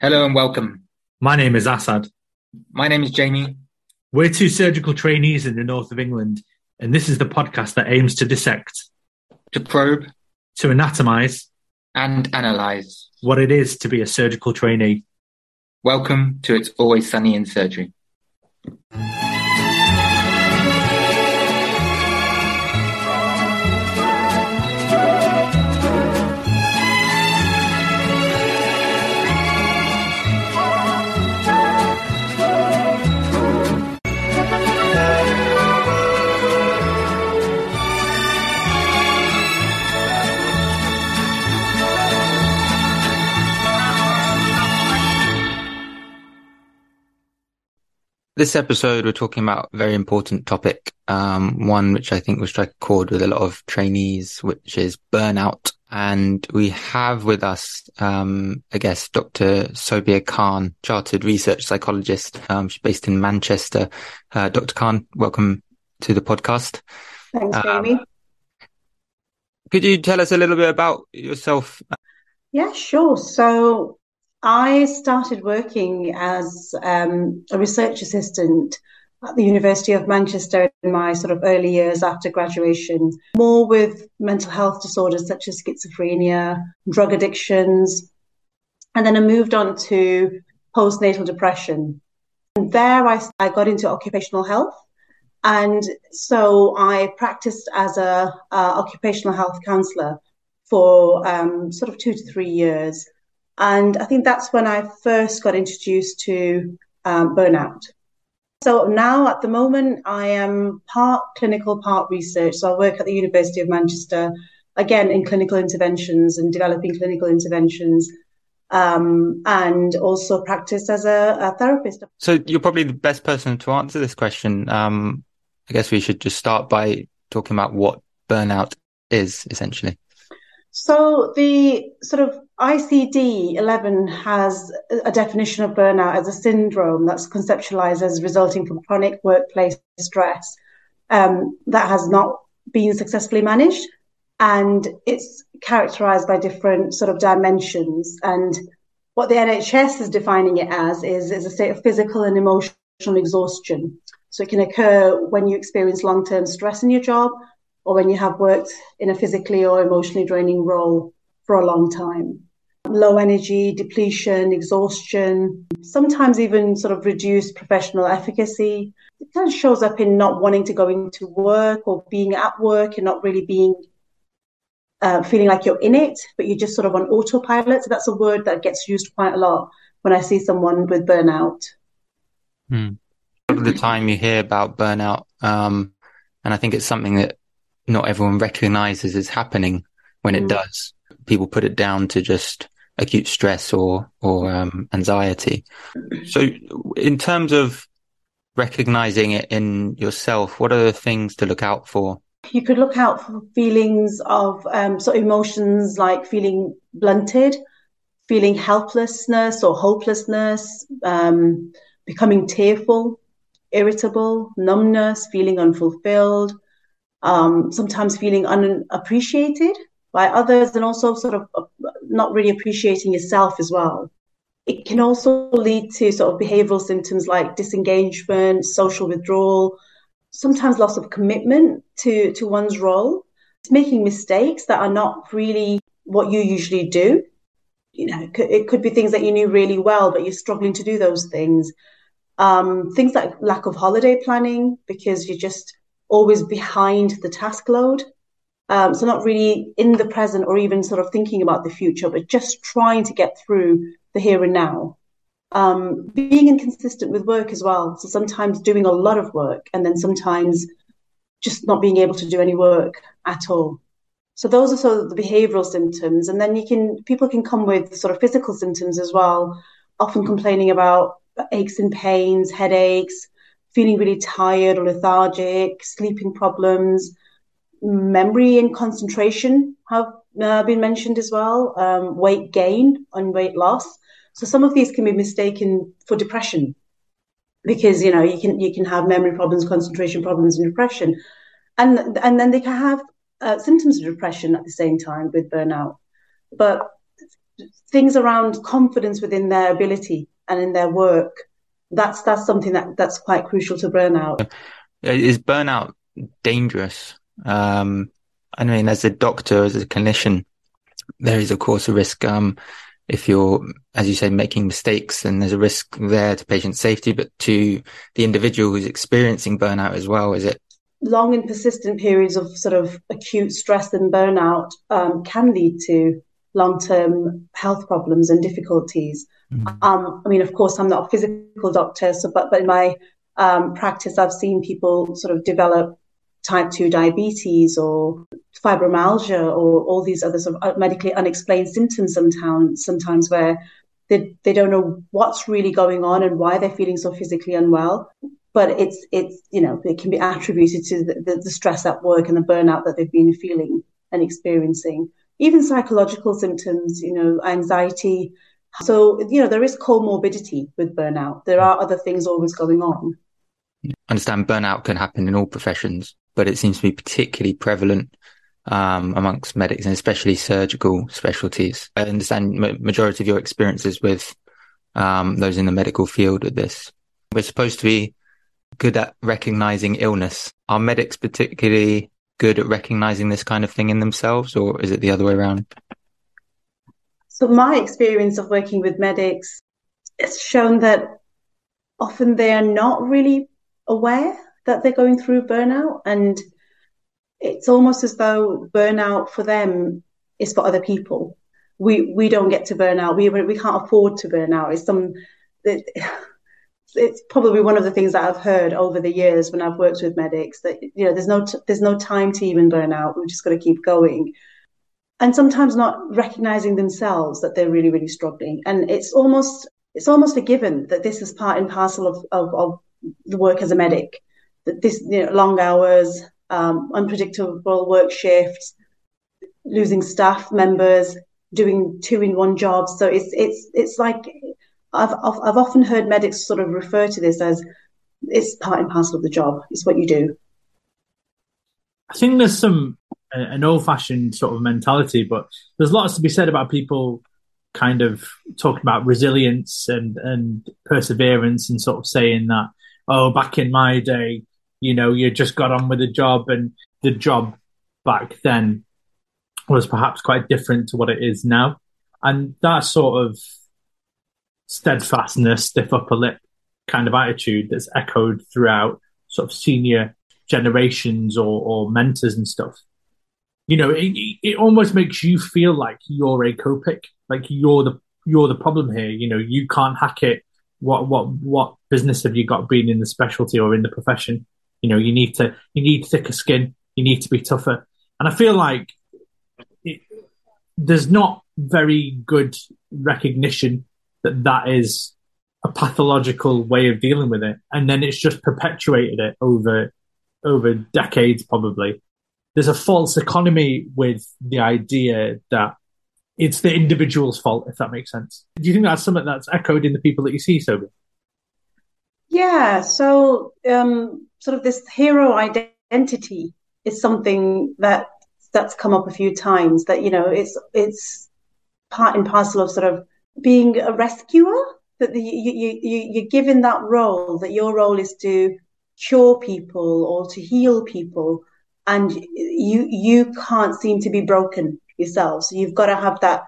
Hello and welcome. My name is Assad. My name is Jamie. We're two surgical trainees in the north of England, and this is the podcast that aims to dissect, to probe, to anatomize, and analyze what it is to be a surgical trainee. Welcome to It's Always Sunny in Surgery. This episode, we're talking about a very important topic, um, one which I think will strike a chord with a lot of trainees, which is burnout. And we have with us, um, I guess, Dr. Sobia Khan, chartered research psychologist. Um, she's based in Manchester. Uh, Dr. Khan, welcome to the podcast. Thanks, um, Jamie. Could you tell us a little bit about yourself? Yeah, sure. So I started working as um, a research assistant at the University of Manchester in my sort of early years after graduation, more with mental health disorders such as schizophrenia, drug addictions. And then I moved on to postnatal depression. And there I, I got into occupational health. And so I practiced as a, occupational health counselor for um, sort of two to three years. And I think that's when I first got introduced to um, burnout. So now at the moment, I am part clinical, part research. So I work at the University of Manchester, again, in clinical interventions and developing clinical interventions. Um, and also practice as a, a, therapist. So you're probably the best person to answer this question. Um, I guess we should just start by talking about what burnout is essentially. So the sort of ICD 11 has a definition of burnout as a syndrome that's conceptualized as resulting from chronic workplace stress um, that has not been successfully managed. And it's characterized by different sort of dimensions. And what the NHS is defining it as is, is a state of physical and emotional exhaustion. So it can occur when you experience long term stress in your job or when you have worked in a physically or emotionally draining role for a long time. Low energy, depletion, exhaustion, sometimes even sort of reduced professional efficacy. It kind of shows up in not wanting to go into work or being at work and not really being uh, feeling like you're in it, but you're just sort of on autopilot. So that's a word that gets used quite a lot when I see someone with burnout. Hmm. A lot of the time you hear about burnout, um, and I think it's something that not everyone recognizes is happening when it mm. does. People put it down to just acute stress or or um, anxiety. So, in terms of recognizing it in yourself, what are the things to look out for? You could look out for feelings of um, sort of emotions like feeling blunted, feeling helplessness or hopelessness, um, becoming tearful, irritable, numbness, feeling unfulfilled, um, sometimes feeling unappreciated by others and also sort of uh, not really appreciating yourself as well. It can also lead to sort of behavioral symptoms like disengagement, social withdrawal, sometimes loss of commitment to, to one's role. It's making mistakes that are not really what you usually do. You know, it could, it could be things that you knew really well, but you're struggling to do those things. Um, things like lack of holiday planning because you're just always behind the task load. Um, so not really in the present or even sort of thinking about the future, but just trying to get through the here and now. Um, being inconsistent with work as well. So sometimes doing a lot of work and then sometimes just not being able to do any work at all. So those are sort of the behavioral symptoms. And then you can, people can come with sort of physical symptoms as well, often complaining about aches and pains, headaches, feeling really tired or lethargic, sleeping problems, memory and concentration have uh, been mentioned as well, um, weight gain and weight loss. So some of these can be mistaken for depression because you know you can you can have memory problems, concentration problems, and depression, and and then they can have uh, symptoms of depression at the same time with burnout. But things around confidence within their ability and in their work. That's that's something that that's quite crucial to burnout. Is burnout dangerous? Um, I mean, as a doctor, as a clinician, there is of course a risk. Um, if you're, as you say, making mistakes, then there's a risk there to patient safety, but to the individual who's experiencing burnout as well. Is it long and persistent periods of sort of acute stress and burnout um, can lead to long-term health problems and difficulties. Mm. Um, I mean, of course, I'm not a physical doctor, so but but in my um, practice, I've seen people sort of develop type two diabetes or fibromyalgia or all these other sort of uh, medically unexplained symptoms sometimes sometimes where they, they don't know what's really going on and why they're feeling so physically unwell. But it's it's you know it can be attributed to the, the, the stress at work and the burnout that they've been feeling and experiencing. Even psychological symptoms you know anxiety. So you know there is comorbidity with burnout. There are other things always going on. I understand burnout can happen in all professions but it seems to be particularly prevalent um, amongst medics and especially surgical specialties. I understand majority of your experiences with um, those in the medical field with this. We're supposed to be good at recognizing illness. Are medics particularly good at recognizing this kind of thing in themselves, or is it the other way around? So, my experience of working with medics has shown that often they are not really aware that they're going through burnout. And it's almost as though burnout for them is for other people. We we don't get to burn out. We we can't afford to burn out. It's some. It, it's probably one of the things that I've heard over the years when I've worked with medics that you know there's no t- there's no time to even burn out. We've just got to keep going, and sometimes not recognizing themselves that they're really really struggling. And it's almost it's almost a given that this is part and parcel of of, of the work as a medic. This you know, long hours, um, unpredictable work shifts, losing staff members, doing two in one jobs. So it's it's it's like I've, I've, I've often heard medics sort of refer to this as it's part and parcel of the job. It's what you do. I think there's some uh, an old fashioned sort of mentality, but there's lots to be said about people kind of talking about resilience and and perseverance and sort of saying that oh back in my day you know you just got on with the job and the job back then was perhaps quite different to what it is now and that sort of steadfastness, stiff upper lip kind of attitude that's echoed throughout sort of senior generations or, or mentors and stuff. You know, it, it almost makes you feel like you're a Copic, like you're the you're the problem here. You know, you can't hack it. What what what business have you got being in the specialty or in the profession? You know, you need to you need thicker skin. You need to be tougher. And I feel like it, there's not very good recognition that that is a pathological way of dealing with it, and then it's just perpetuated it over over decades, probably. There's a false economy with the idea that it's the individual's fault, if that makes sense. Do you think that's something that's echoed in the people that you see, Sobi? Yeah. So, um, sort of this hero identity is something that that's come up a few times. That you know, it's it's part and parcel of sort of being a rescuer that the, you, you, you, you're given that role that your role is to cure people or to heal people and you you can't seem to be broken yourself so you've got to have that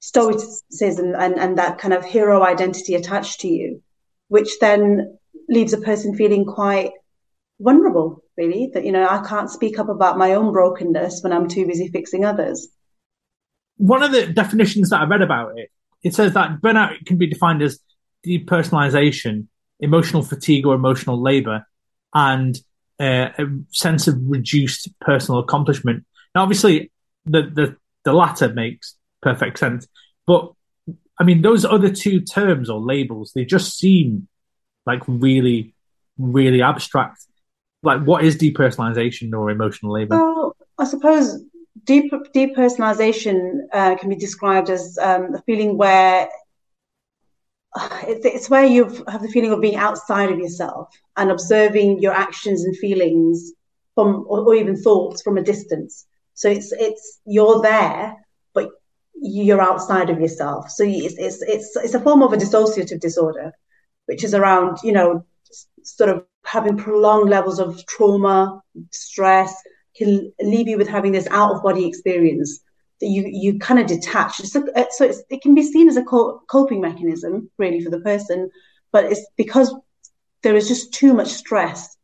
stoicism and, and that kind of hero identity attached to you which then leaves a person feeling quite vulnerable really that you know i can't speak up about my own brokenness when i'm too busy fixing others one of the definitions that i read about it it says that burnout can be defined as depersonalization, emotional fatigue or emotional labor, and uh, a sense of reduced personal accomplishment. Now, obviously, the, the, the latter makes perfect sense, but I mean, those other two terms or labels, they just seem like really, really abstract. Like, what is depersonalization or emotional labor? Well, I suppose deep depersonalization uh, can be described as um, a feeling where it's, it's where you have the feeling of being outside of yourself and observing your actions and feelings from or, or even thoughts from a distance so it's it's you're there but you're outside of yourself. So it's, it's, it's, it's a form of a dissociative disorder, which is around, you know, sort of having prolonged levels of trauma, stress, can leave you with having this out of body experience that you, you kind of detach. So, so it can be seen as a coping mechanism really for the person, but it's because there is just too much stress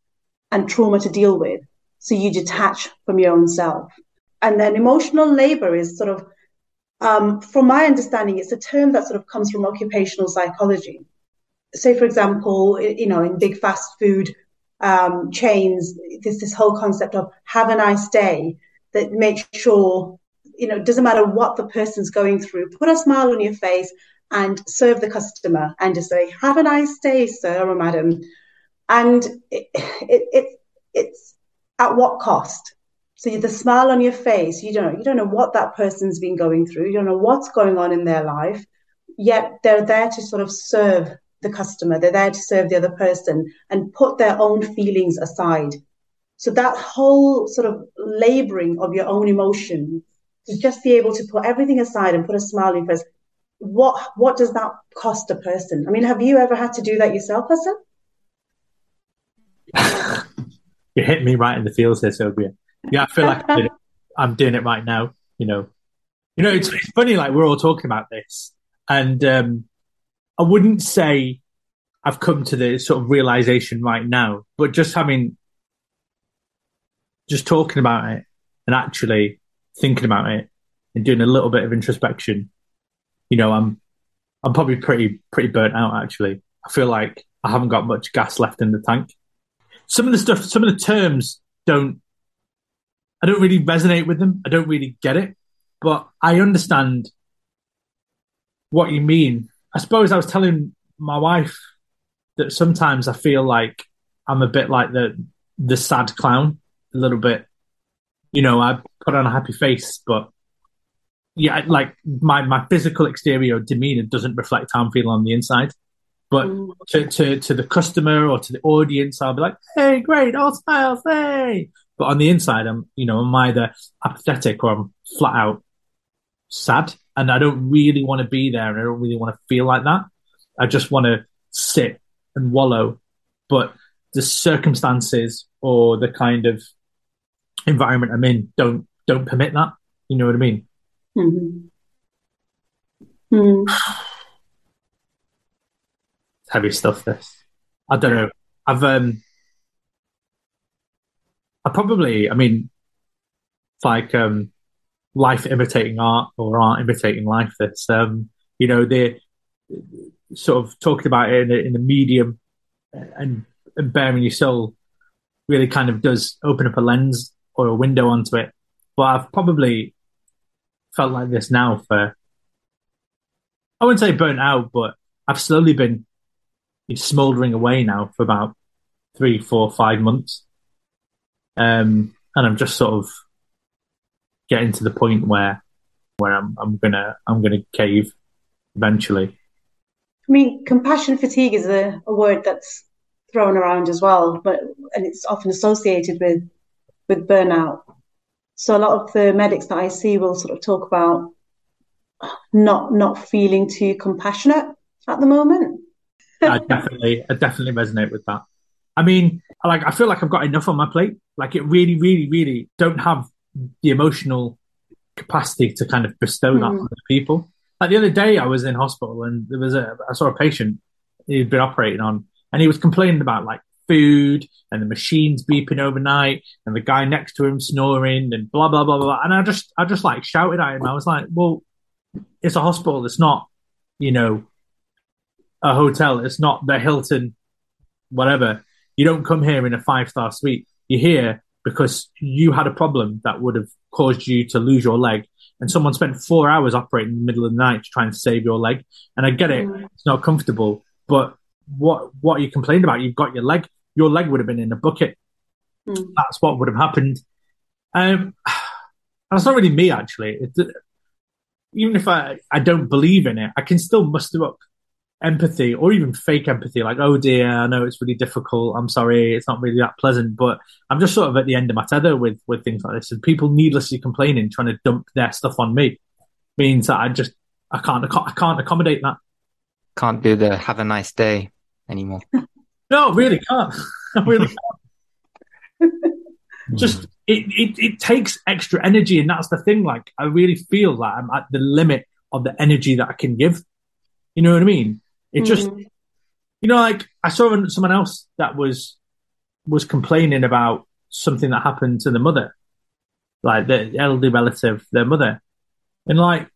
and trauma to deal with. So you detach from your own self. And then emotional labor is sort of, um, from my understanding, it's a term that sort of comes from occupational psychology. Say, for example, you know, in big fast food um, chains, there's this whole concept of have a nice day that makes sure, you know, it doesn't matter what the person's going through, put a smile on your face and serve the customer and just say, have a nice day, sir or madam. And it, it, it it's at what cost? So the smile on your face, you don't you don't know what that person's been going through. You don't know what's going on in their life. Yet they're there to sort of serve the customer. They're there to serve the other person and put their own feelings aside. So that whole sort of laboring of your own emotion to just be able to put everything aside and put a smile on your face. What what does that cost a person? I mean, have you ever had to do that yourself, Hassan? you hit me right in the feels there, Sobia. Yeah, I feel like I'm, I'm doing it right now. You know, you know, it's, it's funny. Like we're all talking about this, and um, I wouldn't say I've come to the sort of realization right now, but just having, just talking about it and actually thinking about it and doing a little bit of introspection, you know, I'm, I'm probably pretty, pretty burnt out actually. I feel like I haven't got much gas left in the tank. Some of the stuff, some of the terms don't, I don't really resonate with them. I don't really get it, but I understand what you mean I suppose I was telling my wife that sometimes I feel like I'm a bit like the the sad clown, a little bit. You know, I put on a happy face, but yeah, like my my physical exterior demeanor doesn't reflect how I'm feeling on the inside. But mm. to, to to the customer or to the audience, I'll be like, "Hey, great, all smiles, hey!" But on the inside, I'm you know I'm either apathetic or I'm flat out sad and I don't really want to be there and I don't really want to feel like that. I just want to sit and wallow. But the circumstances or the kind of environment I'm in don't don't permit that. You know what I mean? Mm-hmm. Mm. Heavy stuff. This. I don't know. I've um. I probably. I mean, like um life imitating art or art imitating life. That's um, you know they sort of talking about it in the, in medium and, and bearing your soul really kind of does open up a lens or a window onto it. But I've probably felt like this now for I wouldn't say burnt out, but I've slowly been smouldering away now for about three, four, five months. Um, and I'm just sort of getting to the point where where I'm I'm gonna I'm gonna cave eventually. I mean, compassion fatigue is a, a word that's thrown around as well, but and it's often associated with with burnout. So a lot of the medics that I see will sort of talk about not not feeling too compassionate at the moment. I definitely I definitely resonate with that. I mean, like I feel like I've got enough on my plate. Like it really, really, really don't have the emotional capacity to kind of bestow mm. that hmm. on people. Like the other day, I was in hospital and there was a I saw a patient he'd been operating on, and he was complaining about like food and the machines beeping overnight and the guy next to him snoring and blah blah blah blah. And I just I just like shouted at him. I was like, well, it's a hospital. It's not, you know, a hotel. It's not the Hilton, whatever. You don't come here in a five star suite. You're here because you had a problem that would have caused you to lose your leg and someone spent four hours operating in the middle of the night to try and save your leg. And I get it, mm. it's not comfortable, but what what you complained about? You've got your leg, your leg would have been in a bucket. Mm. That's what would have happened. Um, that's not really me actually. It, even if I, I don't believe in it, I can still muster up empathy or even fake empathy, like, oh dear, I know it's really difficult. I'm sorry, it's not really that pleasant. But I'm just sort of at the end of my tether with with things like this, and people needlessly complaining, trying to dump their stuff on me. means that I just I can't I can't accommodate that. Can't do the have a nice day anymore. no, really can't. I really can't. Hmm. just it, it it takes extra energy, and that's the thing. Like I really feel that I'm at the limit of the energy that I can give. You know what I mean? It just Mm. you know, like I saw someone else that was was complaining about something that happened to the mother, like the elderly relative, their mother, and like,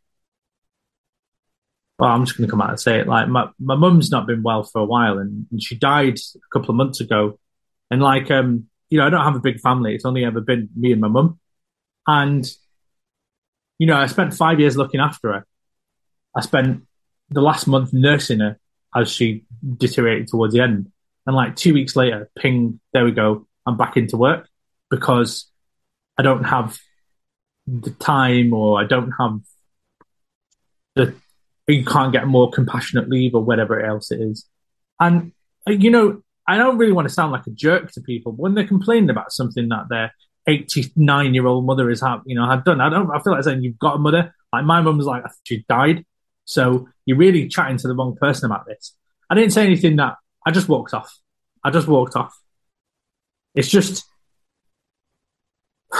well, I'm just going to come out and say it. Like, my my mum's not been well for a while, and, and she died a couple of months ago, and like, um, you know, I don't have a big family. It's only ever been me and my mum, and you know, I spent five years looking after her. I spent the last month nursing her as she deteriorated towards the end. And like two weeks later, ping, there we go. I'm back into work because I don't have the time or I don't have the, you can't get more compassionate leave or whatever else it is. And, uh, you know, I don't really want to sound like a jerk to people, but when they're complaining about something that their 89 year old mother is have, you know, have done, I don't, I feel like saying you've got a mother. Like my mum was like, she died. So you're really chatting to the wrong person about this. I didn't say anything that I just walked off. I just walked off. It's just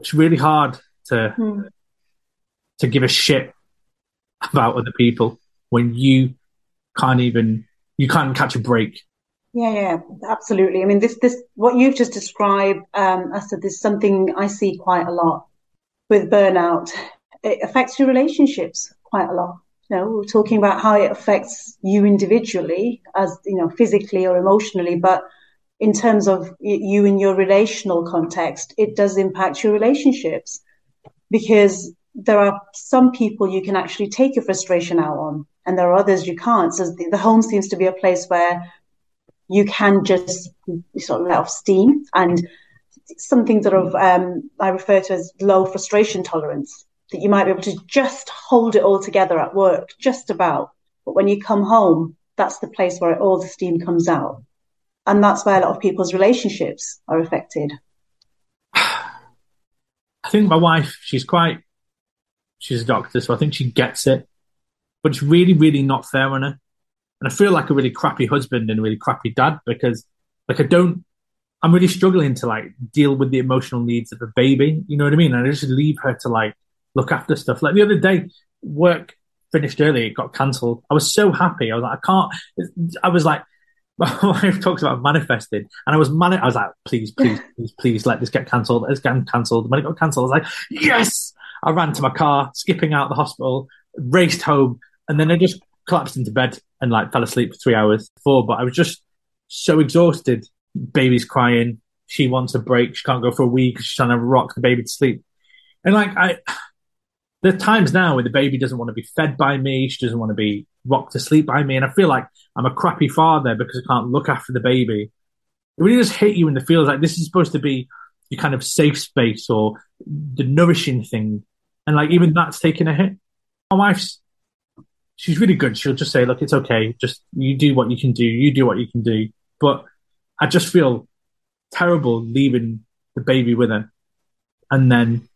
it's really hard to Hmm. to give a shit about other people when you can't even you can't catch a break. Yeah, yeah, absolutely. I mean, this, this, what you've just described, um, I said, there's something I see quite a lot with burnout. It affects your relationships quite a lot. You know, we're talking about how it affects you individually, as you know, physically or emotionally, but in terms of you in your relational context, it does impact your relationships because there are some people you can actually take your frustration out on, and there are others you can't. So the, home seems to be a place where you can just sort of let off steam and something sort of um, I refer to as low frustration tolerance that you might be able to just hold it all together at work, just about. But when you come home, that's the place where all the steam comes out. And that's where a lot of people's relationships are affected. I think my wife, she's quite she's a doctor, so I think she gets it. But it's really, really not fair on her. And I feel like a really crappy husband and a really crappy dad because like I don't I'm really struggling to like deal with the emotional needs of a baby. You know what I mean? And I just leave her to like look after stuff. Like the other day, work finished early, it got cancelled. I was so happy. I was like, I can't. I was like, my wife talks about manifested, and I was mani- I was like, please, please, please, please, let this get cancelled. It's getting cancelled. When it got cancelled, I was like, yes. I ran to my car, skipping out the hospital, raced home, and then I just collapsed into bed and like fell asleep for three hours before. But I was just so exhausted. Baby's crying. She wants a break. She can't go for a week. She's trying to rock the baby to sleep. And like I, there are times now where the baby doesn't want to be fed by me. She doesn't want to be rocked to sleep by me. And I feel like I'm a crappy father because I can't look after the baby. It really just hit you in the feels like this is supposed to be your kind of safe space or the nourishing thing. And like even that's taking a hit. My wife's, she's really good. She'll just say, look, it's okay. Just you do what you can do. You do what you can do. But I just feel terrible leaving the baby with her. And then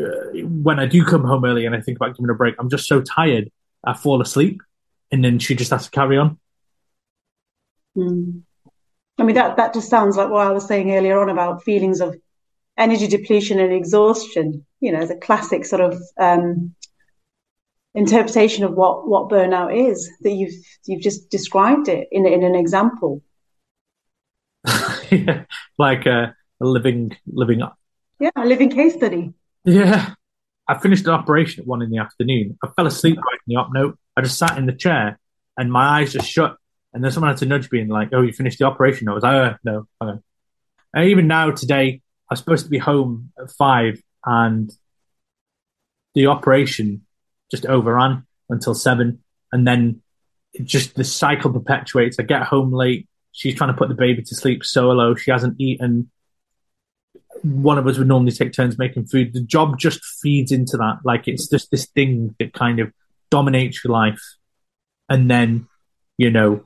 uh, when I do come home early and I think about giving a break, I'm just so tired, I fall asleep, and then she just has to carry on. Mm. I mean, that, that just sounds like what I was saying earlier on about feelings of energy depletion and exhaustion. You know, the classic sort of um, interpretation of what, what burnout is that you've you've just described it in in an example. yeah, like a, a living living up. Yeah, a living case study. Yeah, I finished an operation at one in the afternoon. I fell asleep writing the op note. I just sat in the chair and my eyes just shut. And then someone had to nudge me and like, "Oh, you finished the operation?" I was like, "Oh, no." Okay. And even now, today, I was supposed to be home at five, and the operation just overran until seven, and then just the cycle perpetuates. I get home late. She's trying to put the baby to sleep solo. She hasn't eaten. One of us would normally take turns making food. The job just feeds into that. Like it's just this thing that kind of dominates your life. And then, you know,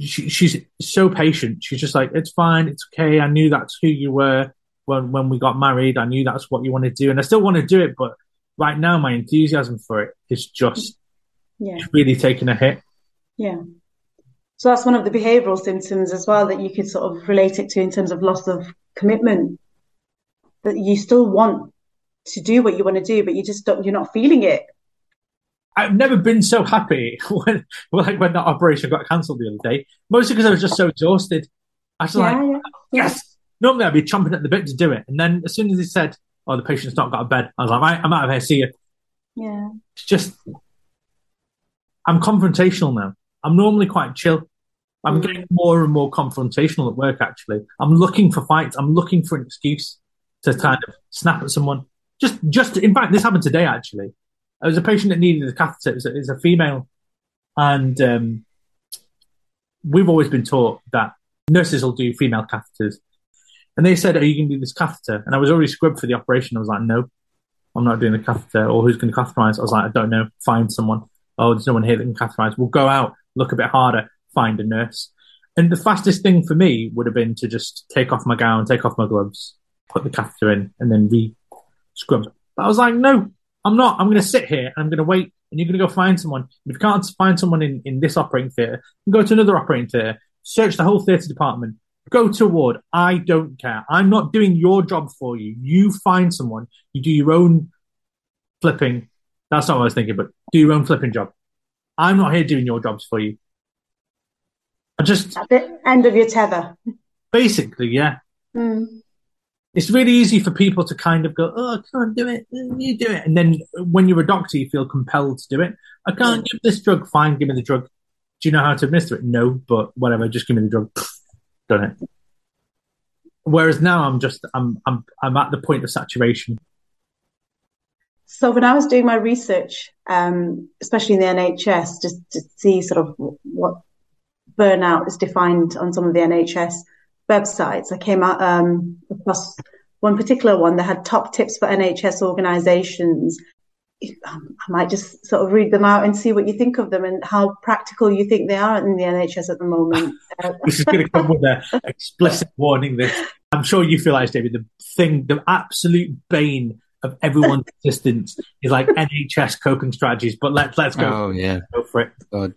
she, she's so patient. She's just like, it's fine. It's okay. I knew that's who you were. when when we got married. I knew that's what you want to do, and I still want to do it. But right now, my enthusiasm for it is just Yeah. really taking a hit. Yeah. So that's one of the behavioral symptoms as well that you could sort of relate it to in terms of loss of commitment. That you still want to do what you want to do, but you just don't, you're not feeling it. I've never been so happy when like when that operation got cancelled the other day. Mostly because I was just so exhausted. I was like, Yeah, yeah. yes. Normally I'd be chomping at the bit to do it, and then as soon as he said, "Oh, the patient's not got a bed," I was like, "Right, I'm out of here. See you." Yeah. It's just I'm confrontational now. I'm normally quite chill. I'm Mm. getting more and more confrontational at work. Actually, I'm looking for fights. I'm looking for an excuse to kind of snap at someone. Just, just in fact, this happened today. Actually, there was a patient that needed a catheter. It's a, it's a female, and um, we've always been taught that nurses will do female catheters. And they said, "Are you going to do this catheter?" And I was already scrubbed for the operation. I was like, "No, I'm not doing the catheter." Or who's going to catheterize? I was like, "I don't know. Find someone." Oh, there's no one here that can catheterize. We'll go out, look a bit harder, find a nurse. And the fastest thing for me would have been to just take off my gown, take off my gloves, put the catheter in, and then re-scrub. But I was like, "No, I'm not. I'm going to sit here and I'm going to wait." And you're going to go find someone. And if you can't find someone in, in this operating theatre, go to another operating theatre, search the whole theatre department, go to ward. I don't care. I'm not doing your job for you. You find someone. You do your own flipping. That's not what I was thinking, but do your own flipping job. I'm not here doing your jobs for you. I just At the end of your tether. basically, yeah. Mm. It's really easy for people to kind of go, "Oh, I can't do it." You do it, and then when you're a doctor, you feel compelled to do it. I can't give this drug. Fine, give me the drug. Do you know how to administer it? No, but whatever. Just give me the drug. Done it. Whereas now, I'm just I'm I'm I'm at the point of saturation. So when I was doing my research, um, especially in the NHS, just to see sort of what burnout is defined on some of the NHS websites, I came out um, across one particular one that had top tips for NHS organisations. Um, I might just sort of read them out and see what you think of them and how practical you think they are in the NHS at the moment. This is going to come with an explicit warning. This I'm sure you feel like David. The thing, the absolute bane of everyone's existence is like NHS coping strategies. But let's let's go, Oh yeah, go for it. God.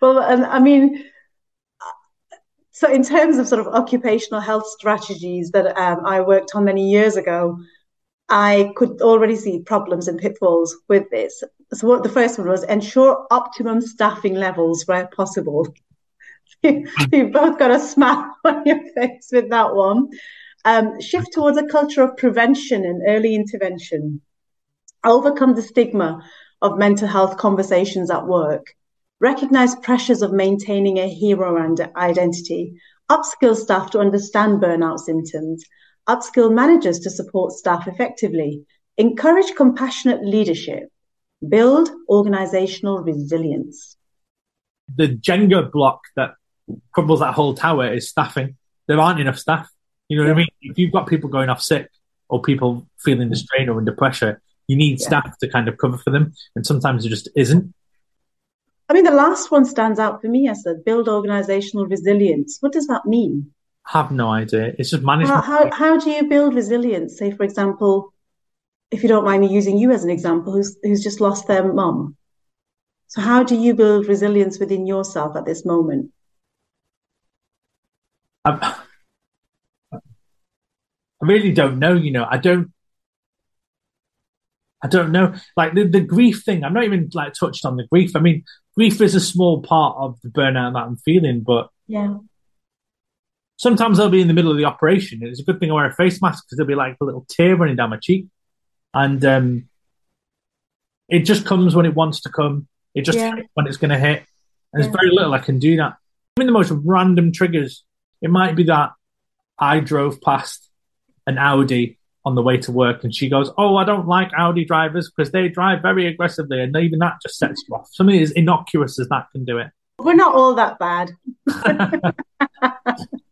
Well, and I mean, so in terms of sort of occupational health strategies that um, I worked on many years ago, I could already see problems and pitfalls with this. So what the first one was ensure optimum staffing levels where possible. You've both got a smile on your face with that one. Um, shift towards a culture of prevention and early intervention. Overcome the stigma of mental health conversations at work recognize pressures of maintaining a hero identity, upskill staff to understand burnout symptoms, upskill managers to support staff effectively, encourage compassionate leadership, build organizational resilience. The Jenga block that crumbles that whole tower is staffing. There aren't enough staff. You know what I mean? If you've got people going off sick or people feeling the strain or under pressure, you need Yeah. staff to kind of cover for them, and sometimes it just isn't. I mean, the last one stands out for me as a build organizational resilience. What does that mean? Have no idea. It's just management. how, how do you build resilience? Say, for example, if you don't mind me using you as an example, who's, who's just lost their mum. So, how do you build resilience within yourself at this moment? I, I really don't know. You know, I don't. I don't know. Like the, the grief thing, I'm not even like touched on the grief. I mean, grief is a small part of the burnout that I'm feeling, but Yeah. sometimes I'll be in the middle of the operation. It's a good thing I wear a face mask because there'll be like a little tear running down my cheek, and um, it just comes when it wants to come. It just Yeah. hits when it's going to hit. And there's very little I can do that. Even the most random triggers. It might be that I drove past an Audi on the way to work, and she goes, "Oh, I don't like Audi drivers because they drive very aggressively," and even that just sets you off. Something as innocuous as that can do it. We're not all that bad.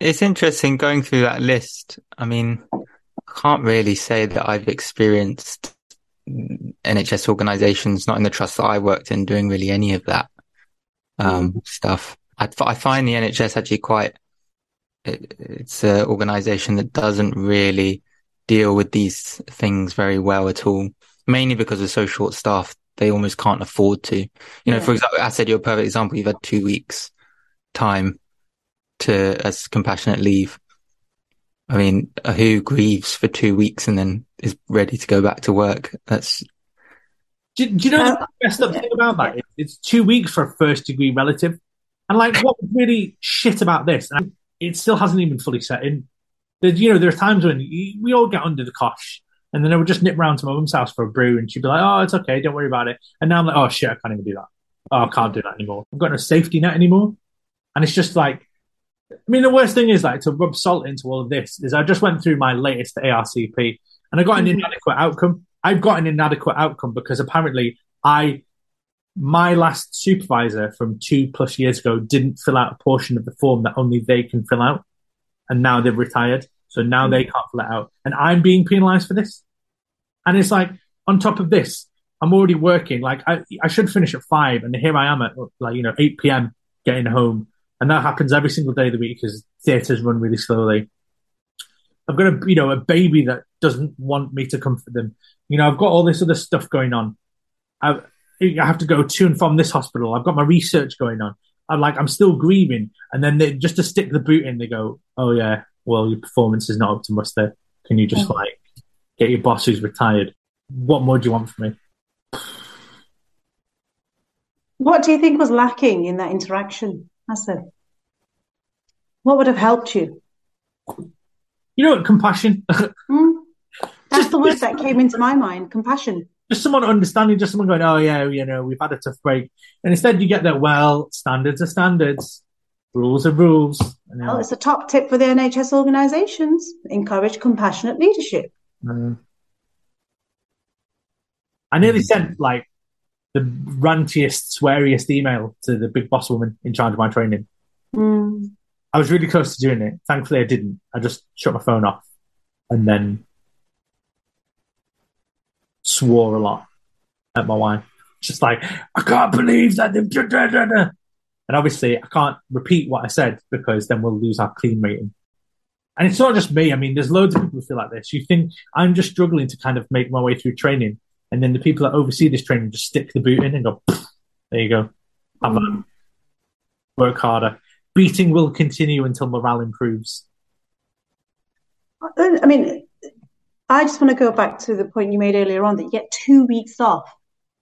It's interesting going through that list. I mean, I can't really say that I've experienced NHS organisations, not in the trust that I worked in, doing really any of that um, stuff. I, I find the NHS actually quite it, it's an organization that doesn't really deal with these things very well at all, mainly because they're so short staffed. They almost can't afford to. You know, Yeah. for example, I said you're a perfect example. You've had two weeks time to as compassionate leave. I mean, who grieves for two weeks and then is ready to go back to work? That's Do, do you know Uh, the messed up thing about that? It's two weeks for a first degree relative. And like, what was really shit about this? And it still hasn't even fully set in. There, you know, there are times when we all get under the cosh, and then I would just nip round to my mum's house for a brew, and she'd be like, "Oh, it's okay, don't worry about it." And now I'm like, "Oh shit, I can't even do that. Oh, I can't do that anymore. I've got no safety net anymore." And it's just like, I mean, the worst thing is like to rub salt into all of this is I just went through my latest ARCP, and I got an Mhm. inadequate outcome. I've got an inadequate outcome because apparently I, my last supervisor from two plus years ago didn't fill out a portion of the form that only they can fill out. And now they've retired. So now they can't fill it out. And I'm being penalized for this. And it's like, on top of this, I'm already working. Like, I, I should finish at five. And here I am at like, you know, 8 p.m. getting home. And that happens every single day of the week because theatres run really slowly. I've got a, you know, a baby that doesn't want me to comfort them. You know, I've got all this other stuff going on. I, I have to go to and from this hospital. I've got my research going on. I'm like, I'm still grieving. And then they, just to stick the boot in, they go, oh yeah, well, your performance is not up to muster. Can you just like get your boss who's retired? What more do you want from me? What do you think was lacking in that interaction, Hassan? What would have helped you? You know what? Compassion. Hmm? That's Just- the word that came into my mind compassion. Just someone understanding, just someone going, oh yeah, you know, we've had a tough break. And instead you get that, well, standards are standards, rules are rules. And Well, it's a top tip for the NHS organisations. Encourage compassionate leadership. "Mm." I nearly sent like the rantiest, sweariest email to the big boss woman in charge of my training. Hmm. I was really close to doing it. Thankfully, I didn't. I just shut my phone off and then swore a lot at my wife. Just like, I can't believe that. they've da- da- da- da." And obviously, I can't repeat what I said because then we'll lose our clean rating. And it's not just me. I mean, there's loads of people who feel like this. You think I'm just struggling to kind of make my way through training. And then the people that oversee this training just stick the boot in and go, there you go. Have that. Work harder. Beating will continue until morale improves. I mean, I just want to go back to the point you made earlier on that you get two weeks off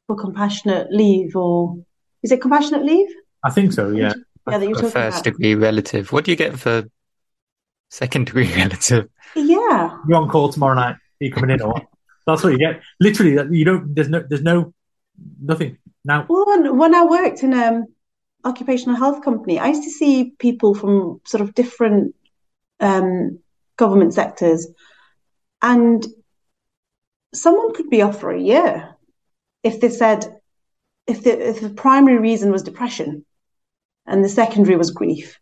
for compassionate leave, or is it compassionate leave? I think so, yeah. Yeah, that you're talking first about. degree relative. What do you get for second degree relative? Yeah. You're on call tomorrow night. Are you coming in or? That's what you get. Literally, that- you don't. There's no. There's no. Nothing now. Well, when, when I worked in um occupational health company, I used to see people from sort of different um, government sectors, and someone could be off for a year if they said if the if the primary reason was depression and the secondary was grief.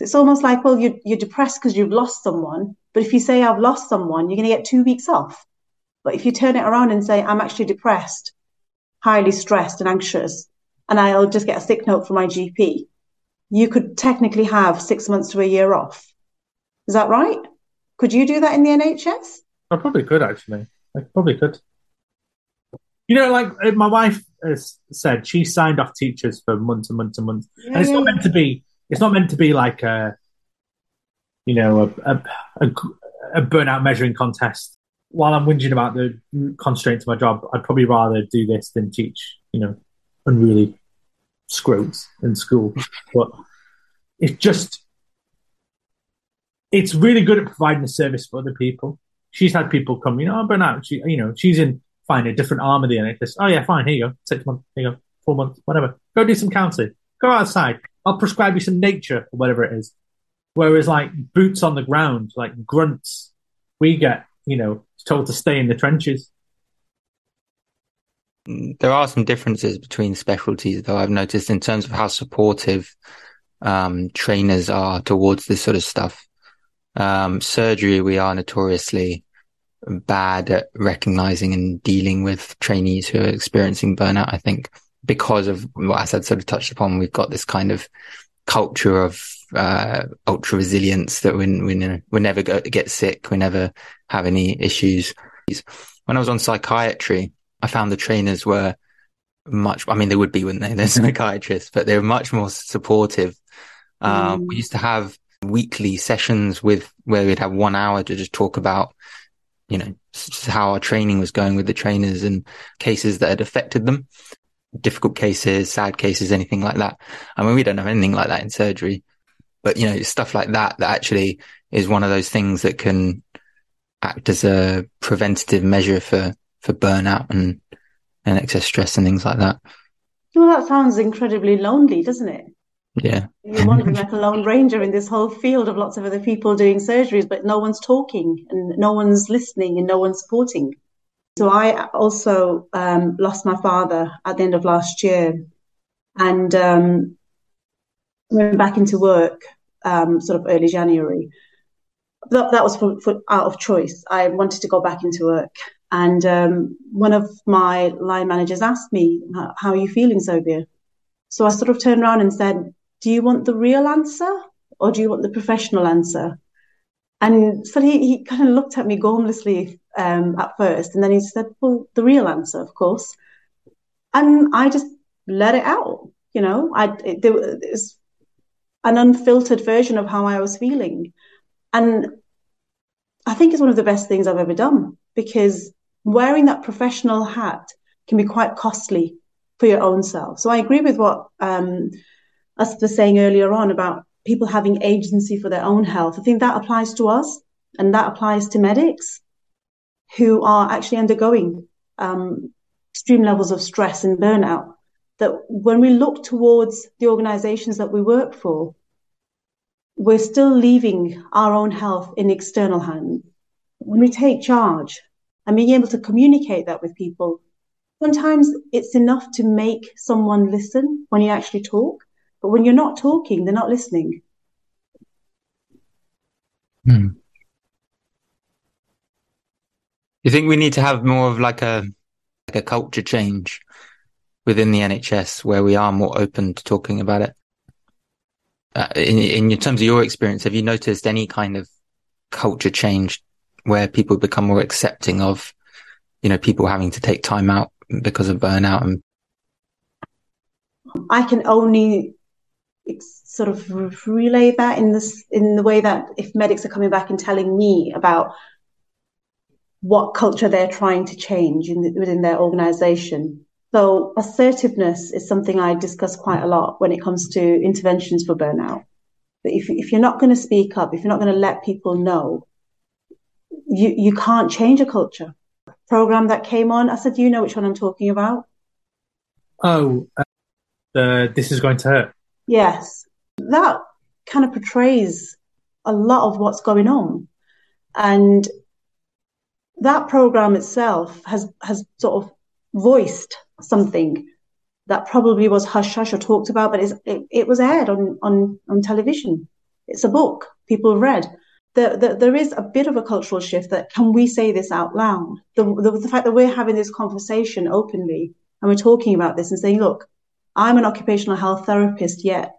It's almost like, well, you're you're depressed because you've lost someone, but if you say I've lost someone, you're going to get two weeks off. But if you turn it around and say I'm actually depressed, highly stressed and anxious, and I'll just get a sick note from my GP, you could technically have six months to a year off. Is that right? Could you do that in the NHS? I probably could actually. I probably could. You know, like uh, my wife has said, she signed off teachers for months and months and months, and it's Yeah, not yeah, meant to be. It's not meant to be like a, you know, a, a, a, a burnout measuring contest. While I'm whinging about the constraints of my job, I'd probably rather do this than teach, you know, unruly scrotes in school. But it's just, it's really good at providing a service for other people. She's had people come, you know, oh, burnout. She, you know, she's in fine a different arm of the NHS. Oh yeah, fine. Here you go, six months. Here you go, four months, whatever. Go do some counselling. Go outside. I'll prescribe you some nature or whatever it is. Whereas like boots on the ground, like grunts, we get, you know, told to stay in the trenches. There are some differences between specialties, though I've noticed in terms of how supportive um, trainers are towards this sort of stuff. Um, surgery, we are notoriously bad at recognizing and dealing with trainees who are experiencing burnout. I think because of what I said, sort of touched upon, we've got this kind of culture of uh, ultra resilience that we, we, we never go, get sick. We never have any issues. When I was on psychiatry, I found the trainers were much, I mean, they would be, wouldn't they? They're psychiatrists, but they were much more supportive. Um, mm. we used to have weekly sessions with where we'd have one hour to just talk about, you know, how our training was going with the trainers and cases that had affected them difficult cases, sad cases, anything like that. I mean, we don't have anything like that in surgery, but you know, stuff like that, that actually is one of those things that can act as a preventative measure for, for burnout and, and excess stress and things like that. Well, that sounds incredibly lonely, doesn't it? Yeah. You're wondering like a lone ranger in this whole field of lots of other people doing surgeries, but no one's talking and no one's listening and no one's supporting. So I also um, lost my father at the end of last year, and um, went back into work um, sort of early January. That, that was for, for, out of choice. I wanted to go back into work, and um, one of my line managers asked me, "How are you feeling, Sobia?" So I sort of turned around and said, "Do you want the real answer, or do you want the professional answer?" And so he, he kind of looked at me gormlessly um, at first, and then he said, "Well, the real answer, of course." And I just let it out. You know, I it, there was an unfiltered version of how I was feeling, and I think it's one of the best things I've ever done because wearing that professional hat can be quite costly for your own self. So I agree with what um, us was saying earlier on about people having agency for their own health. I think that applies to us and that applies to medics who are actually undergoing um, extreme levels of stress and burnout. That when we look towards the organizations that we work for, we're still leaving our own health in external hands. When we take charge and being able to communicate that with people, sometimes it's enough to make someone listen when you actually talk. But when you're not talking, they're not listening. Hmm. You think we need to have more of like a like a culture change within the NHS where we are more open to talking about it? Uh, in, in terms of your experience, have you noticed any kind of culture change where people become more accepting of, you know, people having to take time out because of burnout and I can only sort of relay that in this in the way that if medics are coming back and telling me about what culture they're trying to change the, within their organization. So assertiveness is something I discuss quite a lot when it comes to interventions for burnout. But if, if you're not going to speak up, if you're not going to let people know, you, you can't change a culture. Program that came on, I said, you know which one I'm talking about? Oh, uh, This is Going to Hurt. Yes. That kind of portrays a lot of what's going on. And that program itself has, has sort of voiced something that probably was hush hush or talked about, but it, it was aired on, on, on television. It's a book people have read. The, the, there is a bit of a cultural shift that can we say this out loud? The, the, the fact that we're having this conversation openly and we're talking about this and saying, look, I'm an occupational health therapist, yet,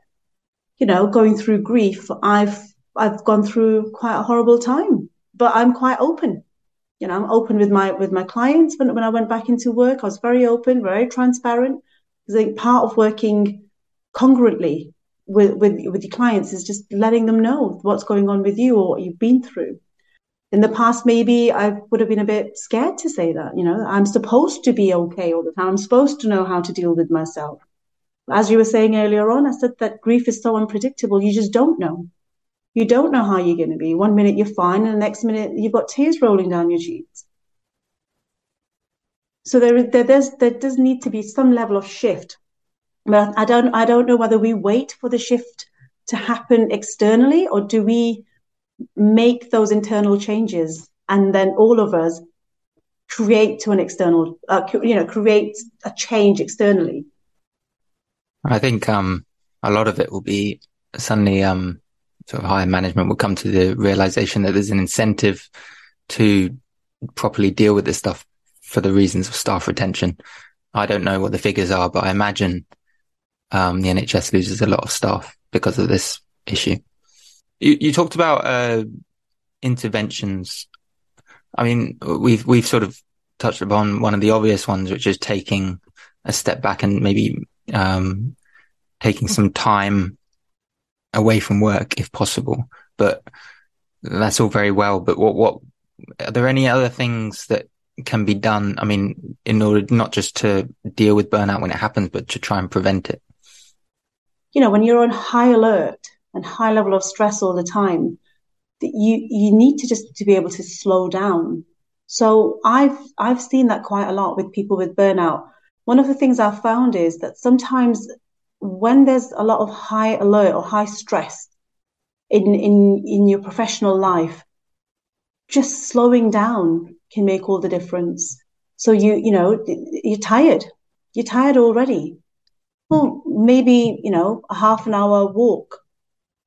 you know, going through grief, I've, I've gone through quite a horrible time, but I'm quite open. You know, I'm open with my, with my clients. When, when I went back into work, I was very open, very transparent. I think part of working congruently with, with, with your clients is just letting them know what's going on with you or what you've been through. In the past, maybe I would have been a bit scared to say that. You know, I'm supposed to be okay all the time. I'm supposed to know how to deal with myself as you were saying earlier on, I said that grief is so unpredictable. You just don't know. You don't know how you're going to be. One minute you're fine, and the next minute you've got tears rolling down your cheeks. So there, there, there does need to be some level of shift. But I don't, I don't know whether we wait for the shift to happen externally, or do we make those internal changes, and then all of us create to an external, uh, you know, create a change externally. I think um, a lot of it will be suddenly um, sort of higher management will come to the realization that there's an incentive to properly deal with this stuff for the reasons of staff retention. I don't know what the figures are, but I imagine um, the NHS loses a lot of staff because of this issue. You, you talked about uh, interventions. I mean, we've we've sort of touched upon one of the obvious ones, which is taking a step back and maybe um, taking some time away from work if possible. But that's all very well. But what what are there any other things that can be done? I mean, in order not just to deal with burnout when it happens, but to try and prevent it. You know, when you're on high alert and high level of stress all the time, that you you need to just to be able to slow down. So I've I've seen that quite a lot with people with burnout. One of the things I've found is that sometimes when there's a lot of high alert or high stress in in in your professional life, just slowing down can make all the difference. So you you know you're tired, you're tired already. Well, maybe you know a half an hour walk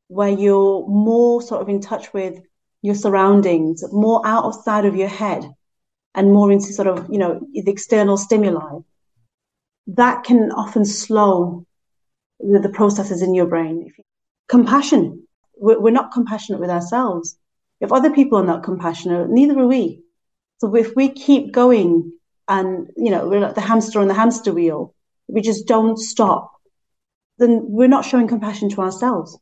where you're more sort of in touch with your surroundings, more outside of your head and more into sort of, you know, the external stimuli. That can often slow the, the processes in your brain. Compassion. We're, we're not compassionate with ourselves. If other people are not compassionate, neither are we. So if we keep going and, you know, we're like the hamster on the hamster wheel, we just don't stop, then we're not showing compassion to ourselves.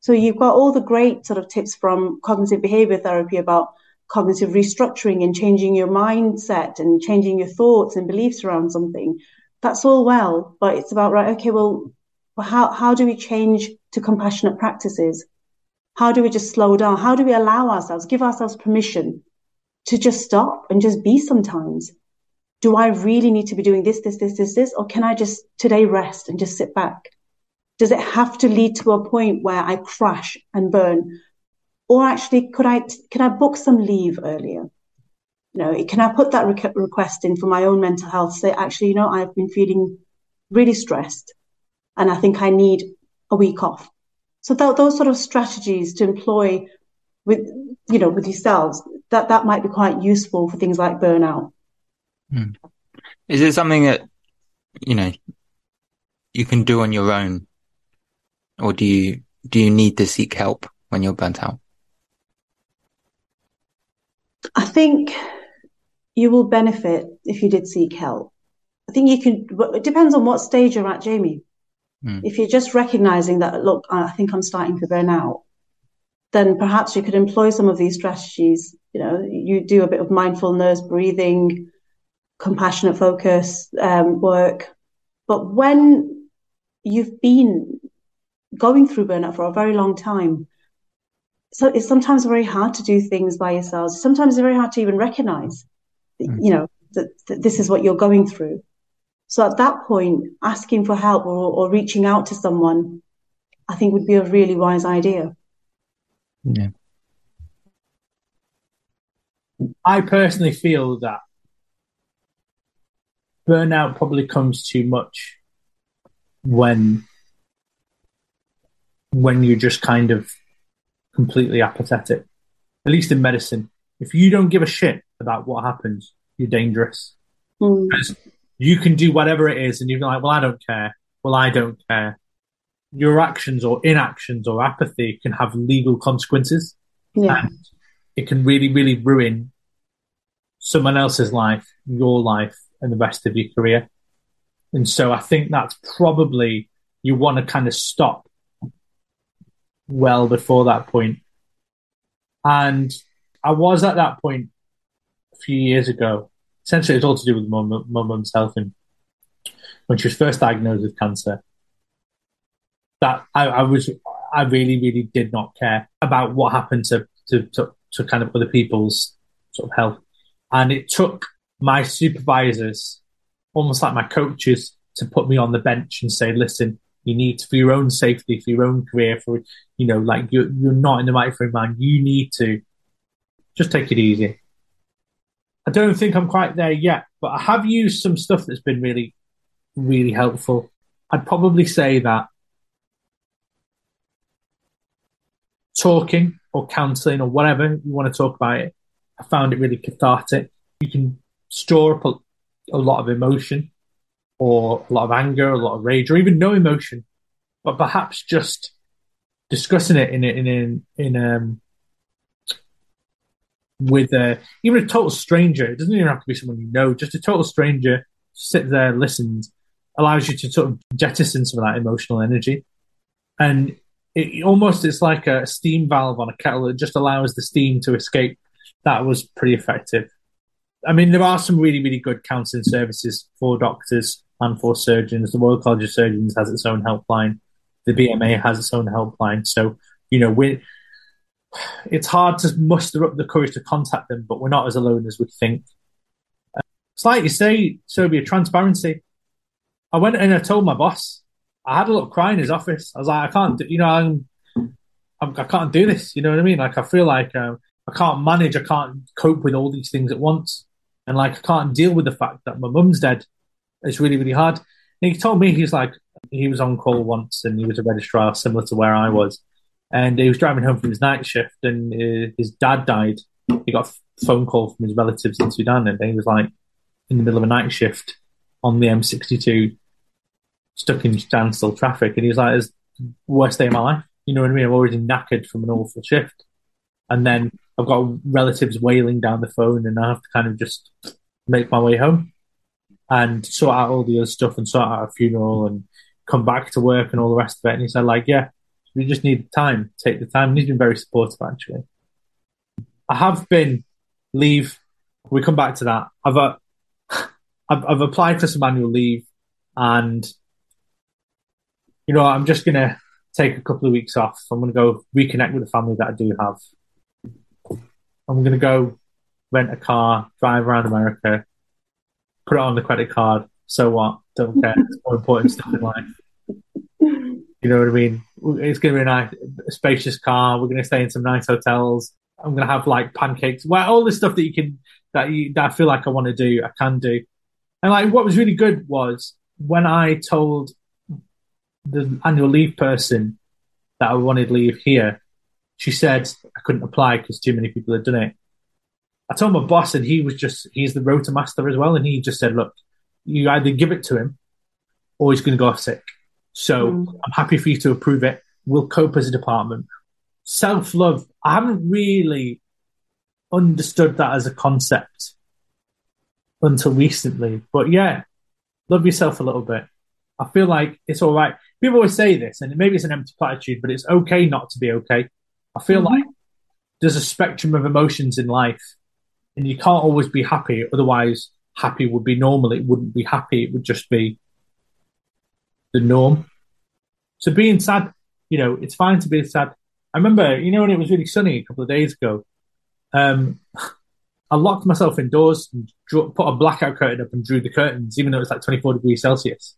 So you've got all the great sort of tips from cognitive behavior therapy about cognitive restructuring and changing your mindset and changing your thoughts and beliefs around something. That's all well, but it's about, right, okay, well, how, how do we change to compassionate practices? How do we just slow down? How do we allow ourselves, give ourselves permission to just stop and just be sometimes? Do I really need to be doing this, this, this, this, this? Or can I just today rest and just sit back? Does it have to lead to a point where I crash and burn? Or actually, could I, can I book some leave earlier? You know, can I put that re- request in for my own mental health? Say, actually, you know, I've been feeling really stressed and I think I need a week off. So th- those sort of strategies to employ with, you know, with yourselves, that, that might be quite useful for things like burnout. Hmm. Is it something that, you know, you can do on your own or do you do you need to seek help when you're burnt out? I think you will benefit if you did seek help. I think you can. It depends on what stage you're at, Jamie. Mm. If you're just recognizing that, look, I think I'm starting to burn out, then perhaps you could employ some of these strategies. You know, you do a bit of mindfulness, breathing, compassionate focus um, work. But when you've been going through burnout for a very long time. So it's sometimes very hard to do things by yourselves. Sometimes it's very hard to even recognize, mm. you know, that, that, this is what you're going through. So at that point, asking for help or, or reaching out to someone, I think would be a really wise idea. Yeah. I personally feel that burnout probably comes too much when when you're just kind of completely apathetic. At least in medicine, if you don't give a shit about what happens, you're dangerous. Mm. You can do whatever it is, and you're like, "Well, I don't care." Well, I don't care. Your actions or inactions or apathy can have legal consequences, yeah. and it can really, really ruin someone else's life, your life, and the rest of your career. And so, I think that's probably you want to kind of stop well before that point. And I was at that point a few years ago. Essentially, it's all to do with my mum's health. And when she was first diagnosed with cancer, that I, I, was, I really, really did not care about what happened to, to, to, to kind of other people's sort of health. And it took my supervisors, almost like my coaches, to put me on the bench and say, listen, you need to, for your own safety, for your own career, for, you know, like you're, you're not in the right frame mind. You need to just take it easy. I don't think I'm quite there yet, but I have used some stuff that's been really, really helpful. I'd probably say that talking or counseling or whatever you want to talk about it, I found it really cathartic. You can store up a, a lot of emotion or a lot of anger, a lot of rage, or even no emotion, but perhaps just discussing it in in in, in um with uh, even a total stranger. It doesn't even have to be someone you know. Just a total stranger sit there, listens, allows you to sort of jettison some of that emotional energy, and it almost it's like a steam valve on a kettle. It just allows the steam to escape. That was pretty effective. I mean, there are some really, really good counselling services for doctors and for surgeons. The Royal College of Surgeons has its own helpline. The BMA has its own helpline. So, you know, we it's hard to muster up the courage to contact them, but we're not as alone as we think. It's like you say, Sobia, transparency. I went and I told my boss. I had a little cry in his office. I was like, I can't, do, you know, I'm, I'm, I can not do this. You know what I mean? Like, I feel like uh, I can't manage. I can't cope with all these things at once, and like I can't deal with the fact that my mum's dead. It's really, really hard. And he told me he's like he was on call once, and he was a registrar similar to where I was, and he was driving home from his night shift, and uh, his dad died. He got a phone call from his relatives in Sudan, and he was like in the middle of a night shift on the M62, stuck in standstill traffic, and he was like, "It's the worst day of my life." You know what I mean? I'm already knackered from an awful shift, and then I've got relatives wailing down the phone, and I have to kind of just make my way home and sort out all the other stuff and sort out a funeral and come back to work and all the rest of it. And he said, like, yeah, we just need time, take the time. And he's been very supportive, actually. I have been leave. We come back to that. I've, uh, I've, I've applied for some annual leave and, you know, I'm just going to take a couple of weeks off. I'm going to go reconnect with the family that I do have. I'm going to go rent a car, drive around America, put it on the credit card. So what? Don't care. It's more important stuff in life. You know what I mean? It's going to be a nice, spacious car. We're going to stay in some nice hotels. I'm going to have like pancakes. Well, all this stuff that you can, that you, that I feel like I want to do, I can do. And like, what was really good was when I told the annual leave person that I wanted leave here, she said I couldn't apply because too many people had done it. I told my boss, and he was just, he's the rota master as well. And he just said, look, you either give it to him or he's going to go off sick. So mm. I'm happy for you to approve it. We'll cope as a department. Self love, I haven't really understood that as a concept until recently. But yeah, love yourself a little bit. I feel like it's all right. People always say this, and maybe it's an empty platitude, but it's okay not to be okay. I feel mm-hmm. like there's a spectrum of emotions in life, and you can't always be happy. Otherwise, happy would be normal. It wouldn't be happy. It would just be the norm. So being sad, you know, it's fine to be sad. I remember, you know, when it was really sunny a couple of days ago, um, I locked myself indoors and drew, put a blackout curtain up and drew the curtains, even though it was like 24 degrees Celsius,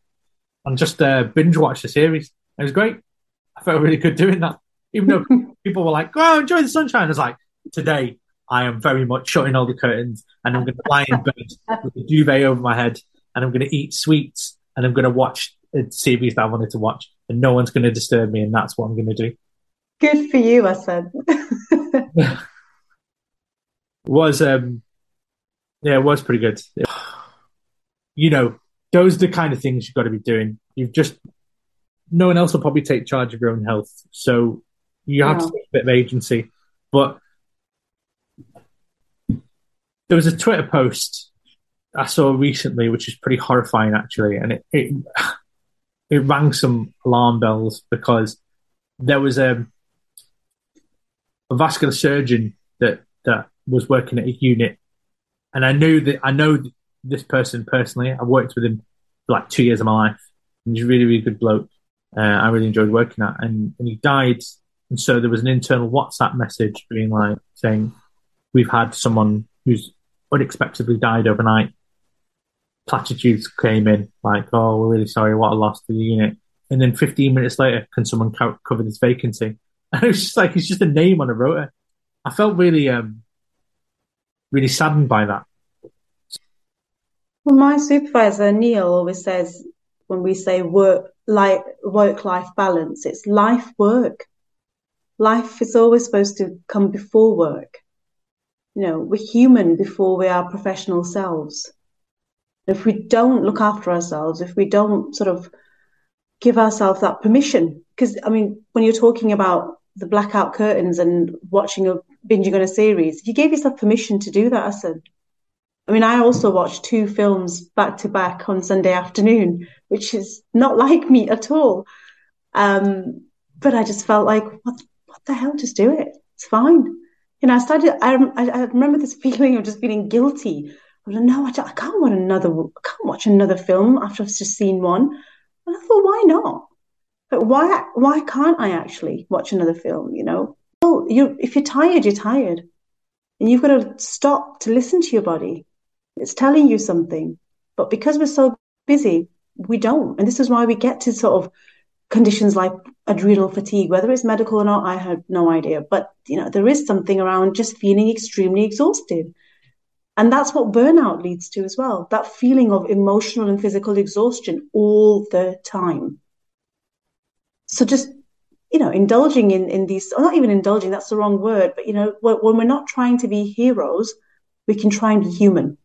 and just uh, binge watched the series. It was great. I felt really good doing that, even though people were like, "Oh, enjoy the sunshine." I was like, "Today, I am very much shutting all the curtains, and I'm going to lie in bed with a duvet over my head, and I'm going to eat sweets, and I'm going to watch a series that I wanted to watch, and no one's going to disturb me, and that's what I'm going to do. Good for you, I said. was um, yeah, it was pretty good. You know, those are the kind of things you've got to be doing. You've just no one else will probably take charge of your own health, so you have to take a bit of agency. But there was a Twitter post I saw recently, which is pretty horrifying actually, and it, it it rang some alarm bells because there was a, a vascular surgeon that that was working at a unit, and I knew that I know this person personally. I worked with him for like two years of my life, and he's a really really good bloke. Uh, I really enjoyed working at, and and he died, and so there was an internal WhatsApp message being like saying, "We've had someone who's unexpectedly died overnight platitudes came in like, "Oh, we're really sorry, what a loss to the unit." And then 15 minutes later, can someone co- cover this vacancy? And it was just like it's just a name on a rota. I felt really, um, really saddened by that. Well, my supervisor Neil always says when we say work like work life balance, it's life work. Life is always supposed to come before work. You know, we're human before we are professional selves if we don't look after ourselves, if we don't sort of give ourselves that permission. Because, I mean, when you're talking about the blackout curtains and watching a binging on a series, you gave yourself permission to do that, Hassan. I mean, I also watched two films back to back on Sunday afternoon, which is not like me at all. Um, but I just felt like, what, what the hell? Just do it. It's fine. You know, I started, I, I remember this feeling of just feeling guilty. I was like, no, I, I can't watch another, I can't watch another film after I've just seen one. And I thought, why not? But why, why can't I actually watch another film? You know, well, you, if you're tired, you're tired and you've got to stop to listen to your body. It's telling you something. But because we're so busy, we don't. And this is why we get to sort of conditions like adrenal fatigue, whether it's medical or not, I have no idea. But you know, there is something around just feeling extremely exhausted. And that's what burnout leads to as well. That feeling of emotional and physical exhaustion all the time. So just, you know, indulging in, in these, or not even indulging, that's the wrong word, but you know, when we're not trying to be heroes, we can try and be human